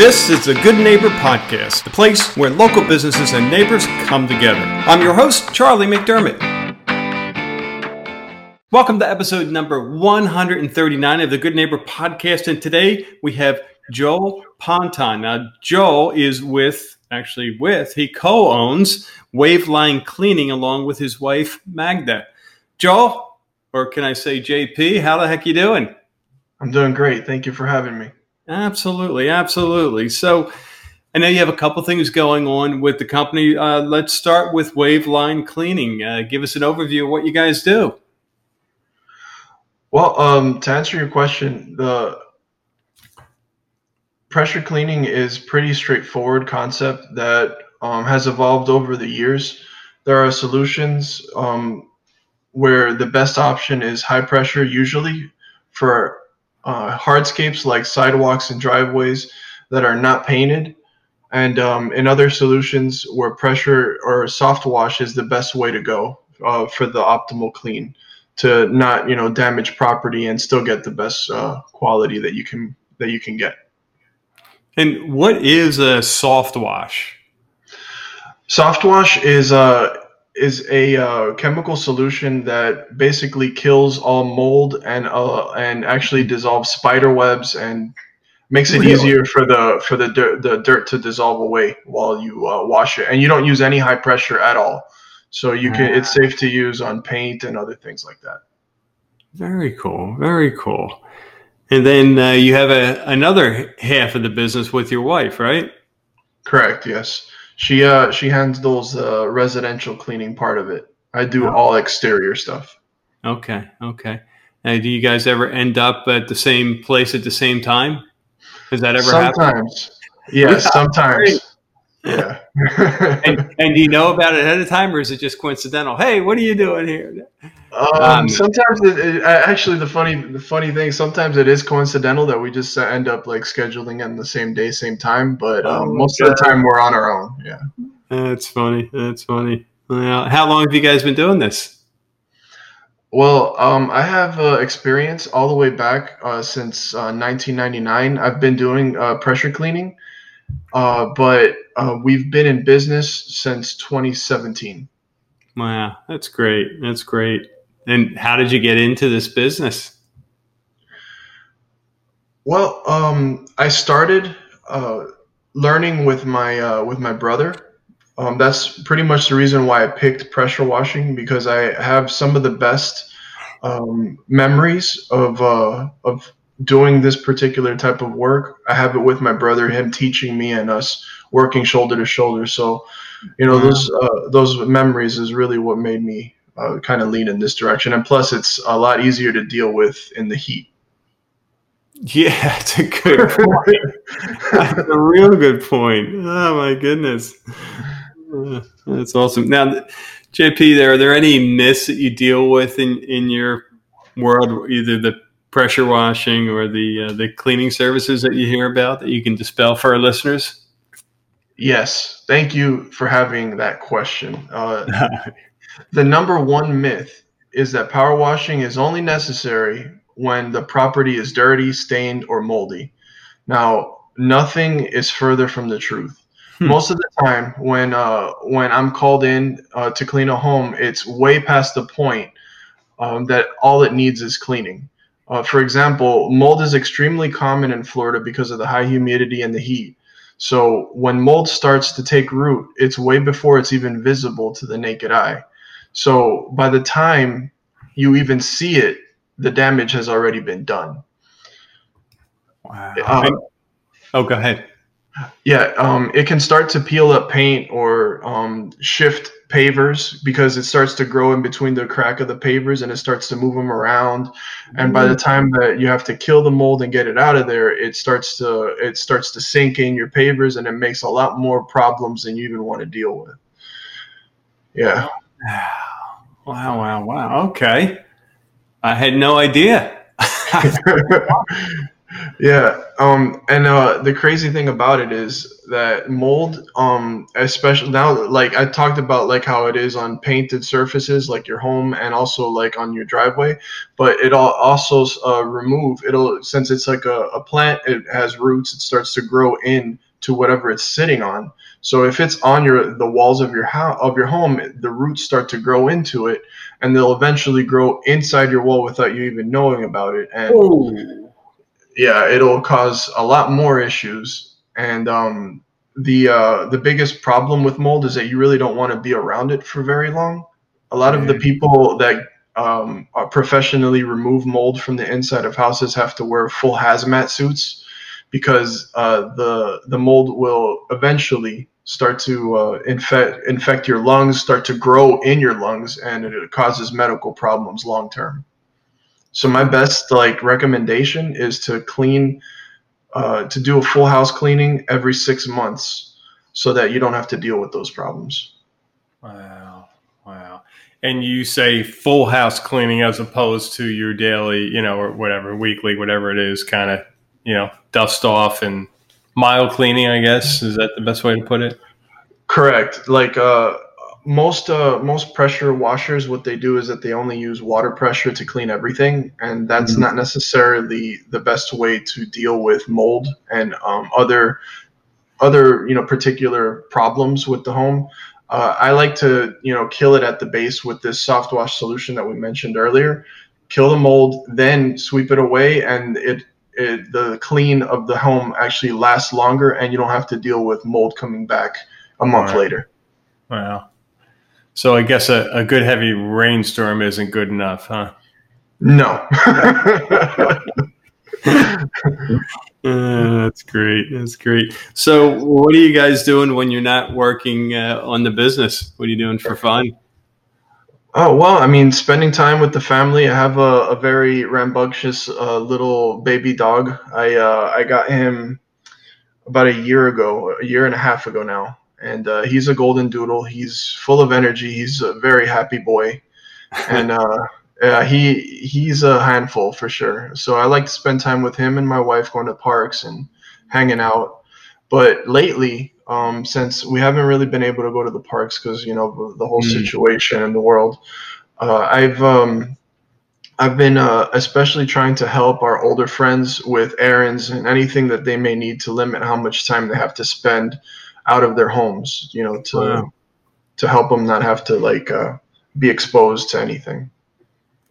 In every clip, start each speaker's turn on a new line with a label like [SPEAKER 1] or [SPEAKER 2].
[SPEAKER 1] This is the Good Neighbor Podcast, the place where local businesses and neighbors come together. I'm your host, Charlie McDermott. Welcome to episode number 139 of the Good Neighbor Podcast. And today we have Joel Ponton. Now, Joel is with, actually, with, he co owns Waveline Cleaning along with his wife, Magda. Joel, or can I say JP, how the heck you doing?
[SPEAKER 2] I'm doing great. Thank you for having me.
[SPEAKER 1] Absolutely, absolutely. So, I know you have a couple things going on with the company. Uh, let's start with Waveline Cleaning. Uh, give us an overview of what you guys do.
[SPEAKER 2] Well, um, to answer your question, the pressure cleaning is pretty straightforward concept that um, has evolved over the years. There are solutions um, where the best option is high pressure, usually for uh, hardscapes like sidewalks and driveways that are not painted. And um, in other solutions where pressure or soft wash is the best way to go uh, for the optimal clean to not you know damage property and still get the best uh, quality that you can that you can get.
[SPEAKER 1] And what is a soft wash?
[SPEAKER 2] Soft wash is a uh, is a uh, chemical solution that basically kills all mold and uh, and actually dissolves spider webs and makes it really? easier for the for the dirt, the dirt to dissolve away while you uh, wash it. And you don't use any high pressure at all, so you can it's safe to use on paint and other things like that.
[SPEAKER 1] Very cool, very cool. And then uh, you have a, another half of the business with your wife, right?
[SPEAKER 2] Correct. Yes. She uh she handles the residential cleaning part of it. I do oh. all exterior stuff.
[SPEAKER 1] Okay, okay. Uh, do you guys ever end up at the same place at the same time? Has that ever
[SPEAKER 2] sometimes.
[SPEAKER 1] happened?
[SPEAKER 2] Sometimes. Yeah, sometimes. Yeah.
[SPEAKER 1] and, and do you know about it ahead of time, or is it just coincidental? Hey, what are you doing here?
[SPEAKER 2] Um, um, sometimes it, it, actually the funny the funny thing sometimes it is coincidental that we just end up like scheduling on the same day same time but um, oh, most God. of the time we're on our own yeah
[SPEAKER 1] that's funny that's funny how long have you guys been doing this
[SPEAKER 2] well um, i have uh, experience all the way back uh, since uh, 1999 i've been doing uh, pressure cleaning uh, but uh, we've been in business since 2017
[SPEAKER 1] wow that's great that's great and how did you get into this business?
[SPEAKER 2] Well, um, I started uh, learning with my uh, with my brother. Um, that's pretty much the reason why I picked pressure washing because I have some of the best um, memories of uh, of doing this particular type of work. I have it with my brother, him teaching me, and us working shoulder to shoulder. So, you know, those uh, those memories is really what made me uh, kind of lean in this direction. And plus, it's a lot easier to deal with in the heat.
[SPEAKER 1] Yeah, it's a good point. that's a real good point. Oh my goodness, uh, that's awesome. Now, JP, there are there any myths that you deal with in in your world, either the pressure washing or the uh, the cleaning services that you hear about that you can dispel for our listeners?
[SPEAKER 2] Yes, thank you for having that question. Uh, The number one myth is that power washing is only necessary when the property is dirty, stained, or moldy. Now, nothing is further from the truth. Hmm. Most of the time, when uh, when I'm called in uh, to clean a home, it's way past the point um, that all it needs is cleaning. Uh, for example, mold is extremely common in Florida because of the high humidity and the heat. So when mold starts to take root, it's way before it's even visible to the naked eye. So by the time you even see it, the damage has already been done.
[SPEAKER 1] Wow. Um, oh, go ahead.
[SPEAKER 2] Yeah, um, it can start to peel up paint or um, shift pavers because it starts to grow in between the crack of the pavers and it starts to move them around. And by the mm. time that you have to kill the mold and get it out of there, it starts to it starts to sink in your pavers and it makes a lot more problems than you even want to deal with. Yeah.
[SPEAKER 1] Wow, wow, wow. Okay. I had no idea.
[SPEAKER 2] Yeah, um, and uh, the crazy thing about it is that mold, um, especially now, like I talked about, like how it is on painted surfaces, like your home, and also like on your driveway. But it all also uh, remove it'll since it's like a, a plant, it has roots. It starts to grow in to whatever it's sitting on. So if it's on your the walls of your house of your home, the roots start to grow into it, and they'll eventually grow inside your wall without you even knowing about it. And Ooh yeah, it'll cause a lot more issues. And um, the uh, the biggest problem with mold is that you really don't want to be around it for very long. A lot of the people that um, professionally remove mold from the inside of houses have to wear full hazmat suits because uh, the the mold will eventually start to uh, infect infect your lungs, start to grow in your lungs, and it causes medical problems long term. So my best like recommendation is to clean, uh, to do a full house cleaning every six months, so that you don't have to deal with those problems.
[SPEAKER 1] Wow, wow. And you say full house cleaning as opposed to your daily, you know, or whatever, weekly, whatever it is, kind of, you know, dust off and mild cleaning. I guess is that the best way to put it?
[SPEAKER 2] Correct. Like uh, most uh, most pressure washers, what they do is that they only use water pressure to clean everything, and that's mm-hmm. not necessarily the best way to deal with mold and um, other other you know particular problems with the home. Uh, I like to you know kill it at the base with this soft wash solution that we mentioned earlier. Kill the mold, then sweep it away, and it, it the clean of the home actually lasts longer, and you don't have to deal with mold coming back a month right. later.
[SPEAKER 1] Wow. So I guess a, a good heavy rainstorm isn't good enough, huh?
[SPEAKER 2] No.
[SPEAKER 1] uh, that's great. That's great. So, what are you guys doing when you're not working uh, on the business? What are you doing for fun?
[SPEAKER 2] Oh well, I mean, spending time with the family. I have a, a very rambunctious uh, little baby dog. I uh, I got him about a year ago, a year and a half ago now and uh, he's a golden doodle. He's full of energy. He's a very happy boy, and uh, yeah, he he's a handful for sure. So I like to spend time with him and my wife, going to parks and hanging out. But lately, um, since we haven't really been able to go to the parks because you know the whole mm. situation in the world, uh, I've um, I've been uh, especially trying to help our older friends with errands and anything that they may need to limit how much time they have to spend out of their homes, you know, to wow. to help them not have to like uh, be exposed to anything.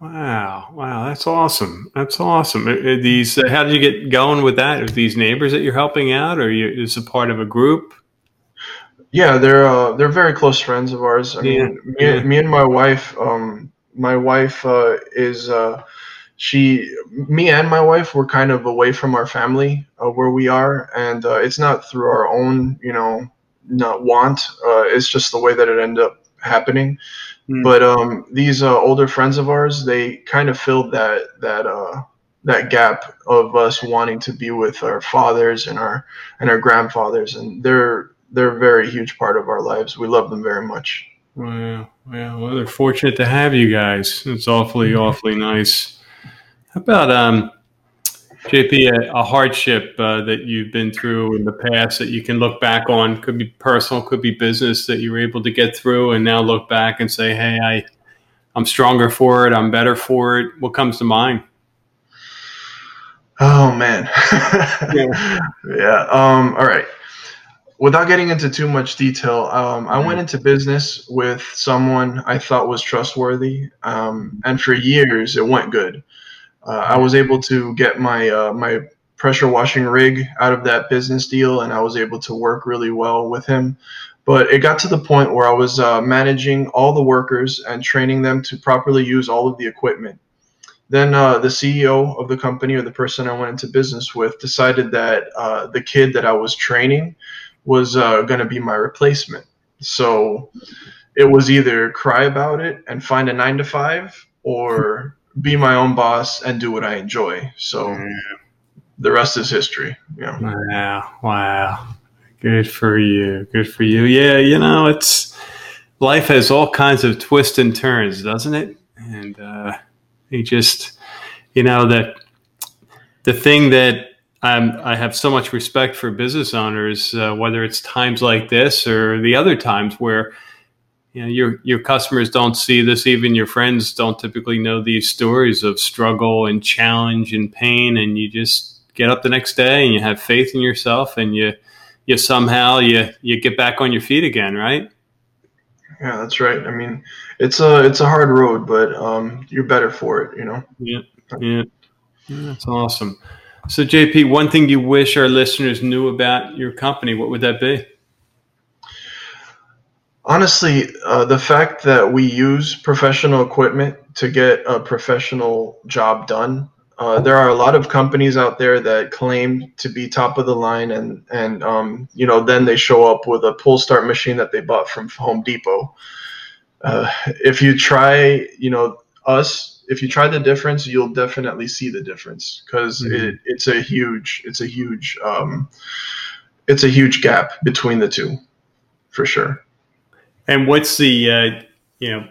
[SPEAKER 1] Wow, wow, that's awesome. That's awesome. Are these, uh, how did you get going with that? Are these neighbors that you're helping out, or you, is it part of a group?
[SPEAKER 2] Yeah, they're uh, they're very close friends of ours. I yeah. mean, me, yeah. me and my wife. Um, my wife uh, is uh, she me and my wife were kind of away from our family uh, where we are and uh, it's not through our own you know not want uh, it's just the way that it ended up happening. Mm. but um, these uh, older friends of ours they kind of filled that that uh, that gap of us wanting to be with our fathers and our and our grandfathers and they're they're a very huge part of our lives. We love them very much.
[SPEAKER 1] Wow wow well they're fortunate to have you guys. It's awfully mm-hmm. awfully nice how about um, JP, a, a hardship uh, that you've been through in the past that you can look back on? Could be personal, could be business that you were able to get through, and now look back and say, "Hey, I, I'm stronger for it. I'm better for it." What comes to mind?
[SPEAKER 2] Oh man, yeah. yeah. Um, all right. Without getting into too much detail, um, I went into business with someone I thought was trustworthy, um, and for years it went good uh, I was able to get my uh, my pressure washing rig out of that business deal, and I was able to work really well with him. But it got to the point where I was uh, managing all the workers and training them to properly use all of the equipment. Then uh, the CEO of the company or the person I went into business with decided that uh, the kid that I was training was uh, going to be my replacement. So it was either cry about it and find a nine to five or be my own boss and do what I enjoy. So yeah. the rest is history. Yeah.
[SPEAKER 1] Wow. Wow. Good for you. Good for you. Yeah. You know, it's life has all kinds of twists and turns, doesn't it? And uh, you just, you know, that the thing that I'm, I have so much respect for business owners, uh, whether it's times like this or the other times where you know your your customers don't see this, even your friends don't typically know these stories of struggle and challenge and pain, and you just get up the next day and you have faith in yourself and you you somehow you you get back on your feet again, right?
[SPEAKER 2] Yeah, that's right. I mean, it's a it's a hard road, but um, you're better for it, you know.
[SPEAKER 1] Yeah, yeah, yeah that's awesome. So, JP, one thing you wish our listeners knew about your company, what would that be?
[SPEAKER 2] Honestly, uh, the fact that we use professional equipment to get a professional job done. Uh, there are a lot of companies out there that claim to be top of the line, and and um, you know then they show up with a pull start machine that they bought from Home Depot. Uh, if you try, you know us if you try the difference, you'll definitely see the difference because mm-hmm. it, it's a huge, it's a huge, um, it's a huge gap between the two, for sure.
[SPEAKER 1] And what's the, uh, you know,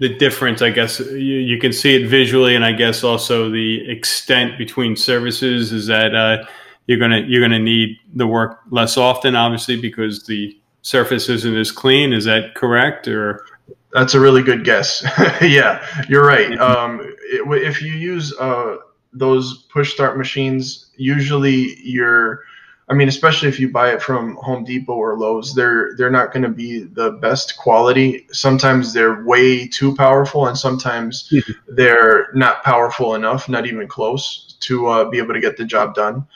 [SPEAKER 1] the difference? I guess you, you, can see it visually, and I guess also the extent between services is that uh, you're gonna you're gonna need the work less often, obviously, because the surface isn't as clean. Is that correct, or?
[SPEAKER 2] That's a really good guess. yeah, you're right. Um, it, if you use uh, those push start machines, usually you're, I mean, especially if you buy it from Home Depot or Lowe's, they're they're not going to be the best quality. Sometimes they're way too powerful, and sometimes they're not powerful enough, not even close, to uh, be able to get the job done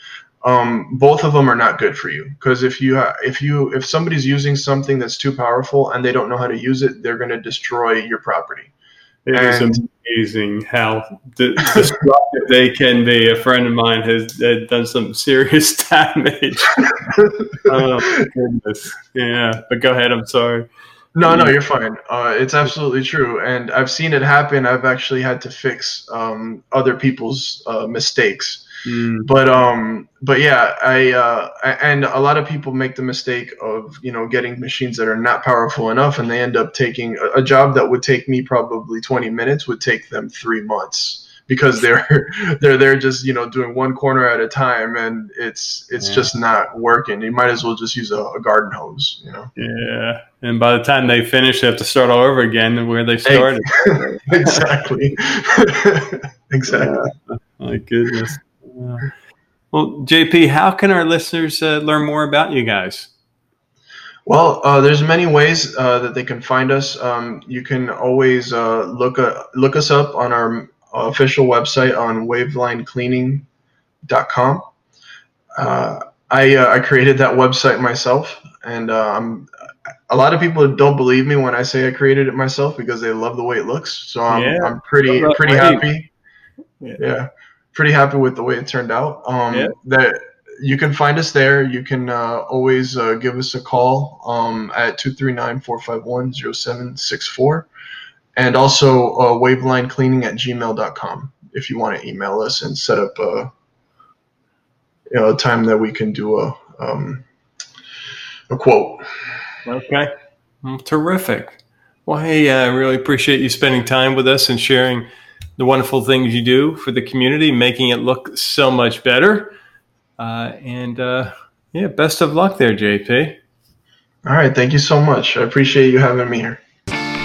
[SPEAKER 2] um, both of them are not good for you because if you if you if somebody's using something that's too powerful and they don't know how to use it, they're going to destroy your property.
[SPEAKER 1] It and, is amazing how destructive they can be. A friend of mine has done some serious damage. oh goodness! Yeah, but go ahead. I'm sorry.
[SPEAKER 2] No, no, you're fine. Uh, it's absolutely true, and I've seen it happen. I've actually had to fix um, other people's uh, mistakes Mm. But um, but yeah, I uh, and a lot of people make the mistake of you know getting machines that are not powerful enough, and they end up taking a, a job that would take me probably 20 minutes would take them three months because they're they're they're just you know doing one corner at a time and it's it's yeah. just not working you might as well just use a, a, garden hose you know
[SPEAKER 1] yeah and by the time they finish they have to start all over again where they started
[SPEAKER 2] exactly exactly
[SPEAKER 1] yeah. my goodness well, JP, how can our listeners uh, learn more about you guys?
[SPEAKER 2] Well, uh, there's many ways uh, that they can find us. Um, you can always uh, look uh, look us up on our official website on wavelinecleaning.com. Uh, I I created that website myself, and um, a lot of people don't believe me when I say I created it myself because they love the way it looks. So I'm, yeah. I'm pretty pretty happy. Yeah. yeah pretty happy with the way it turned out. Um, yeah. That you can find us there. You can uh, always uh, give us a call um, at 239-451-0764 and also uh, wavelinecleaning at gmail.com if you want to email us and set up a, you know, a time that we can do a, um, a quote.
[SPEAKER 1] Okay. Well, terrific. Well, hey, I really appreciate you spending time with us and sharing – the wonderful things you do for the community, making it look so much better. Uh, and uh, yeah, best of luck there, JP.
[SPEAKER 2] All right. Thank you so much. I appreciate you having me here.